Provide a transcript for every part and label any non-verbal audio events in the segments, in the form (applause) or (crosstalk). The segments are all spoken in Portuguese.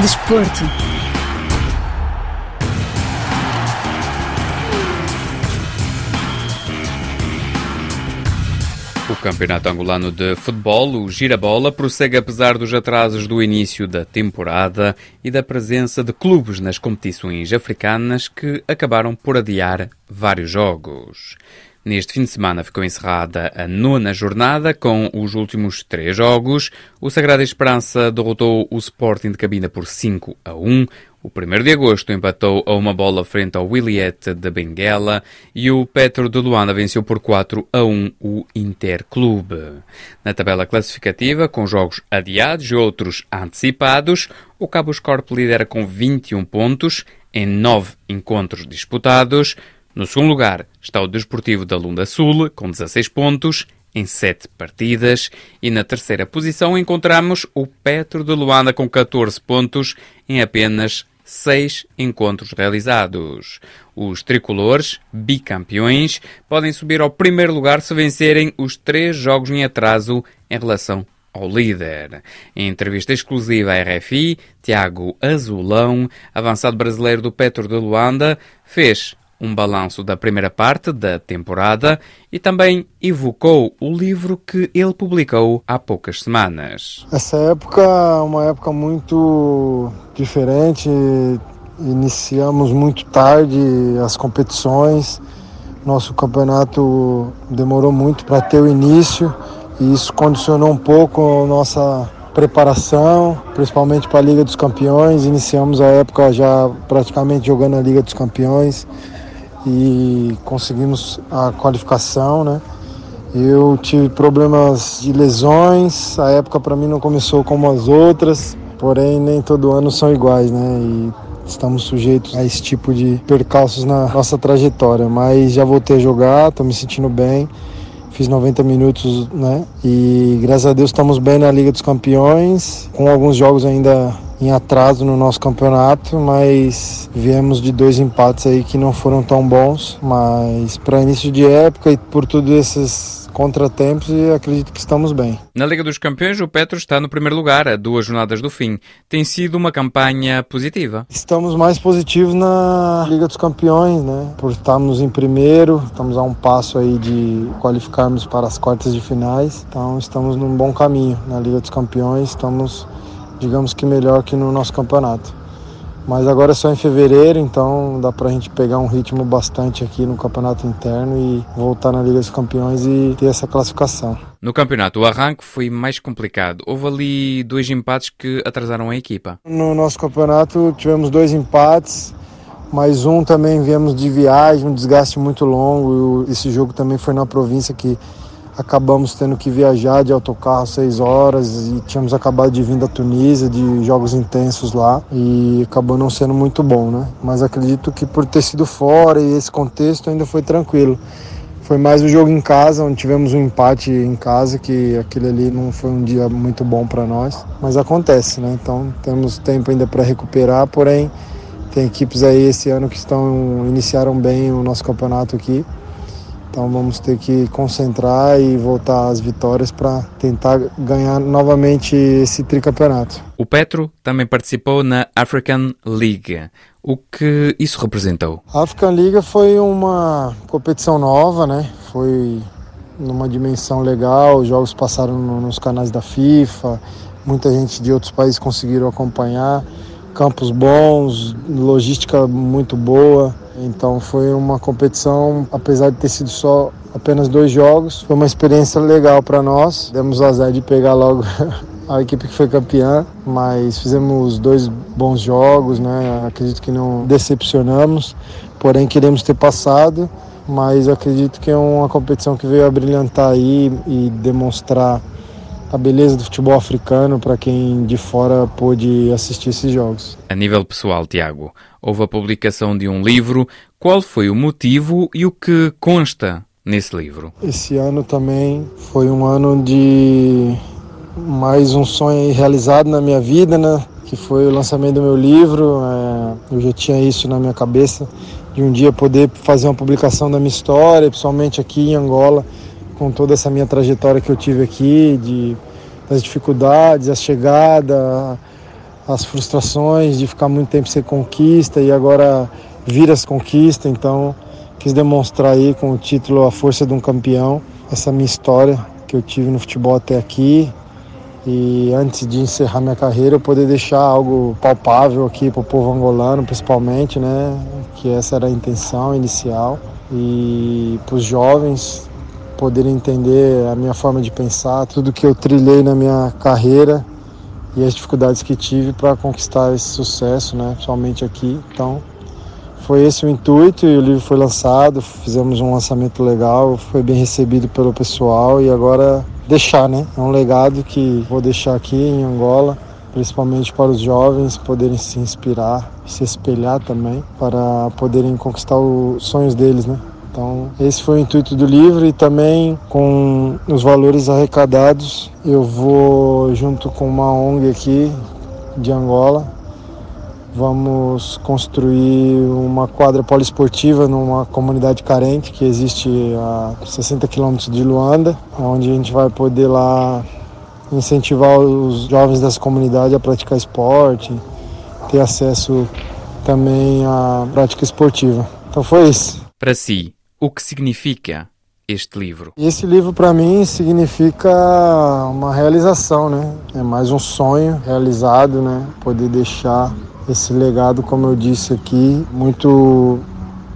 Desporto. O Campeonato Angolano de Futebol, o Girabola, prossegue apesar dos atrasos do início da temporada e da presença de clubes nas competições africanas que acabaram por adiar vários jogos. Neste fim de semana ficou encerrada a nona jornada com os últimos três jogos. O Sagrada Esperança derrotou o Sporting de Cabina por 5 a 1. O 1 de agosto empatou a uma bola frente ao Williette de Benguela e o Petro de Luanda venceu por 4 a 1 o Interclube. Na tabela classificativa, com jogos adiados e outros antecipados, o Cabo Corp lidera com 21 pontos em 9 encontros disputados. No segundo lugar está o Desportivo da Lunda Sul, com 16 pontos, em 7 partidas. E na terceira posição encontramos o Petro de Luanda, com 14 pontos, em apenas 6 encontros realizados. Os tricolores, bicampeões, podem subir ao primeiro lugar se vencerem os três jogos em atraso em relação ao líder. Em entrevista exclusiva à RFI, Tiago Azulão, avançado brasileiro do Petro de Luanda, fez um balanço da primeira parte da temporada e também evocou o livro que ele publicou há poucas semanas. Essa época é uma época muito diferente. Iniciamos muito tarde as competições. Nosso campeonato demorou muito para ter o início e isso condicionou um pouco a nossa preparação, principalmente para a Liga dos Campeões. Iniciamos a época já praticamente jogando a Liga dos Campeões e conseguimos a qualificação, né? Eu tive problemas de lesões, a época para mim não começou como as outras, porém nem todo ano são iguais, né? E estamos sujeitos a esse tipo de percalços na nossa trajetória, mas já voltei a jogar, estou me sentindo bem. Fiz 90 minutos, né? E graças a Deus estamos bem na Liga dos Campeões, com alguns jogos ainda em atraso no nosso campeonato, mas viemos de dois empates aí que não foram tão bons, mas para início de época e por todos esses contratempos, acredito que estamos bem. Na Liga dos Campeões, o Petro está no primeiro lugar, a duas jornadas do fim. Tem sido uma campanha positiva? Estamos mais positivos na Liga dos Campeões, né? Por estarmos em primeiro, estamos a um passo aí de qualificarmos para as quartas de finais. Então, estamos num bom caminho na Liga dos Campeões, estamos digamos que melhor que no nosso campeonato. Mas agora é só em fevereiro, então dá pra gente pegar um ritmo bastante aqui no campeonato interno e voltar na Liga dos Campeões e ter essa classificação. No campeonato, o arranque foi mais complicado. Houve ali dois empates que atrasaram a equipa. No nosso campeonato tivemos dois empates, mais um também viemos de viagem, um desgaste muito longo. Esse jogo também foi na província que acabamos tendo que viajar de autocarro seis horas e tínhamos acabado de vir da Tunísia, de jogos intensos lá e acabou não sendo muito bom, né? Mas acredito que por ter sido fora e esse contexto ainda foi tranquilo. Foi mais o jogo em casa, onde tivemos um empate em casa, que aquele ali não foi um dia muito bom para nós, mas acontece, né? Então temos tempo ainda para recuperar, porém tem equipes aí esse ano que estão iniciaram bem o nosso campeonato aqui então vamos ter que concentrar e voltar às vitórias para tentar ganhar novamente esse tricampeonato. O Petro também participou na African League. O que isso representou? A African League foi uma competição nova, né? Foi numa dimensão legal, os jogos passaram nos canais da FIFA, muita gente de outros países conseguiram acompanhar, campos bons, logística muito boa. Então foi uma competição, apesar de ter sido só apenas dois jogos, foi uma experiência legal para nós. Demos azar de pegar logo (laughs) a equipe que foi campeã, mas fizemos dois bons jogos, né? Acredito que não decepcionamos, porém queremos ter passado, mas acredito que é uma competição que veio a brilhantar aí e demonstrar a beleza do futebol africano para quem de fora pôde assistir esses jogos. A nível pessoal, Tiago, houve a publicação de um livro. Qual foi o motivo e o que consta nesse livro? Esse ano também foi um ano de mais um sonho realizado na minha vida, né? Que foi o lançamento do meu livro. É, eu já tinha isso na minha cabeça de um dia poder fazer uma publicação da minha história, principalmente aqui em Angola com toda essa minha trajetória que eu tive aqui, de, das dificuldades, a chegada, as frustrações de ficar muito tempo sem conquista e agora vir as conquistas. Então, quis demonstrar aí com o título A Força de um Campeão, essa minha história que eu tive no futebol até aqui. E antes de encerrar minha carreira, eu poder deixar algo palpável aqui para o povo angolano, principalmente, né? Que essa era a intenção inicial. E para os jovens poderem entender a minha forma de pensar, tudo que eu trilhei na minha carreira e as dificuldades que tive para conquistar esse sucesso, né? Principalmente aqui. Então, foi esse o intuito e o livro foi lançado, fizemos um lançamento legal, foi bem recebido pelo pessoal e agora deixar, né? É um legado que vou deixar aqui em Angola, principalmente para os jovens poderem se inspirar, se espelhar também, para poderem conquistar os sonhos deles, né? Então, esse foi o intuito do livro e também com os valores arrecadados, eu vou junto com uma ONG aqui de Angola, vamos construir uma quadra poliesportiva numa comunidade carente que existe a 60 quilômetros de Luanda, onde a gente vai poder lá incentivar os jovens dessa comunidade a praticar esporte, ter acesso também à prática esportiva. Então foi isso. Para si, o que significa este livro? Esse livro para mim significa uma realização, né? É mais um sonho realizado, né? Poder deixar esse legado, como eu disse aqui, muito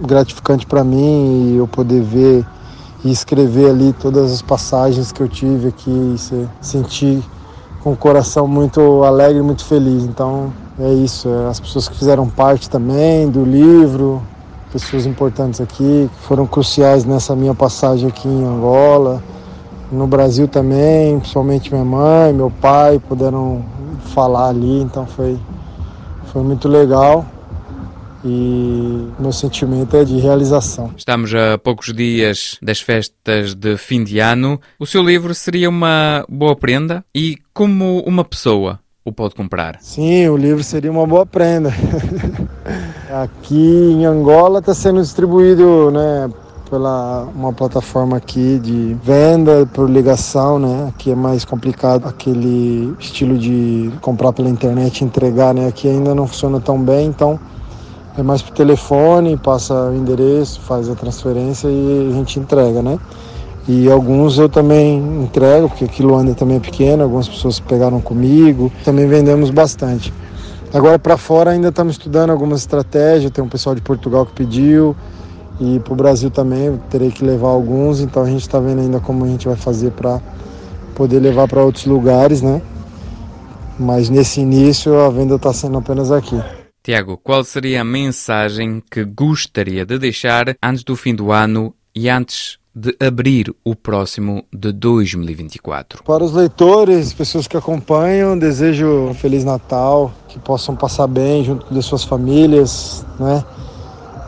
gratificante para mim e eu poder ver e escrever ali todas as passagens que eu tive aqui e sentir com o coração muito alegre, muito feliz. Então é isso, é as pessoas que fizeram parte também do livro, pessoas importantes aqui, que foram cruciais nessa minha passagem aqui em Angola, no Brasil também, principalmente minha mãe, meu pai, puderam falar ali, então foi, foi muito legal e meu sentimento é de realização. Estamos a poucos dias das festas de fim de ano. O seu livro seria uma boa prenda e como uma pessoa o pode comprar? Sim, o livro seria uma boa prenda. (laughs) aqui em Angola está sendo distribuído, né, pela uma plataforma aqui de venda por ligação, né? Aqui é mais complicado aquele estilo de comprar pela internet e entregar, né? Aqui ainda não funciona tão bem, então é mais por telefone, passa o endereço, faz a transferência e a gente entrega, né? E alguns eu também entrego, porque aqui Luanda também é pequeno, algumas pessoas pegaram comigo, também vendemos bastante. Agora para fora ainda estamos estudando algumas estratégias, tem um pessoal de Portugal que pediu, e para o Brasil também terei que levar alguns, então a gente está vendo ainda como a gente vai fazer para poder levar para outros lugares, né? Mas nesse início a venda está sendo apenas aqui. Tiago, qual seria a mensagem que gostaria de deixar antes do fim do ano e antes de abrir o próximo de 2024. Para os leitores, pessoas que acompanham, desejo um Feliz Natal, que possam passar bem junto das suas famílias, né?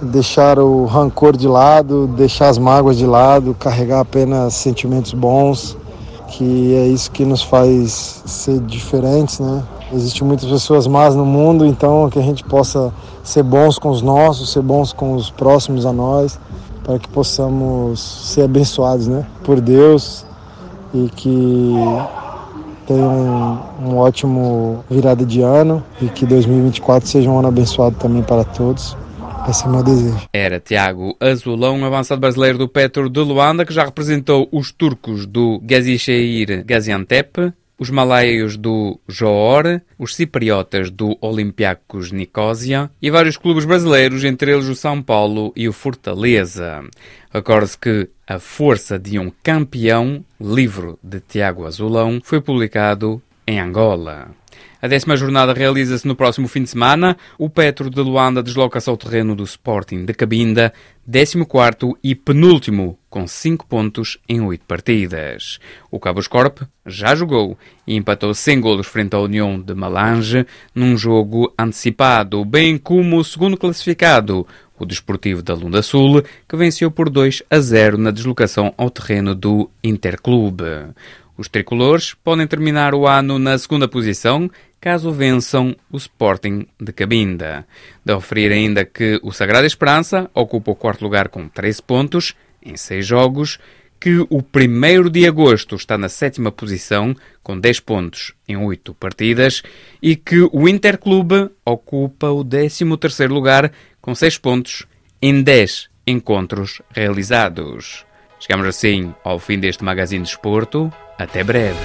Deixar o rancor de lado, deixar as mágoas de lado, carregar apenas sentimentos bons, que é isso que nos faz ser diferentes, né? Existem muitas pessoas más no mundo, então que a gente possa ser bons com os nossos, ser bons com os próximos a nós para que possamos ser abençoados né, por Deus e que tenham um, um ótimo virada de ano e que 2024 seja um ano abençoado também para todos. Esse é o meu desejo. Era Tiago Azulão, avançado brasileiro do Petro de Luanda, que já representou os turcos do Gazisheir Gaziantep, os malaios do Johor, os cipriotas do Olympiacos Nicosia e vários clubes brasileiros, entre eles o São Paulo e o Fortaleza. Recorde-se que A Força de um Campeão, livro de Tiago Azulão, foi publicado em Angola. A décima jornada realiza-se no próximo fim de semana. O Petro de Luanda desloca-se ao terreno do Sporting de Cabinda, 14 e penúltimo, com 5 pontos em 8 partidas. O Cabos Corp já jogou e empatou sem golos frente à União de Malange num jogo antecipado, bem como o segundo classificado, o Desportivo da Lunda Sul, que venceu por 2 a 0 na deslocação ao terreno do Interclube. Os tricolores podem terminar o ano na segunda posição caso vençam o Sporting de Cabinda. De referir ainda que o Sagrada Esperança ocupa o quarto lugar com 13 pontos em 6 jogos, que o 1 de agosto está na sétima posição, com 10 pontos em 8 partidas, e que o Interclube ocupa o 13 lugar, com 6 pontos em 10 encontros realizados. Chegamos assim ao fim deste Magazine de Esporto. Até breve.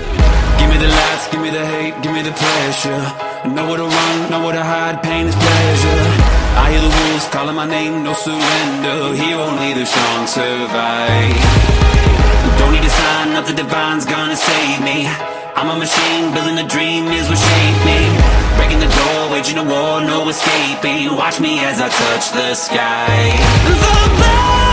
Give me the lights, give me the hate, give me the pressure. Know where to run, know where to hide, pain is pleasure. I hear the wolves calling my name, no surrender. Here only the strong survive. Don't need a sign, nothing divine's gonna save me. I'm a machine, building a dream is what shaped me. Breaking the door, waging a war, no escaping. Watch me as I touch the sky. The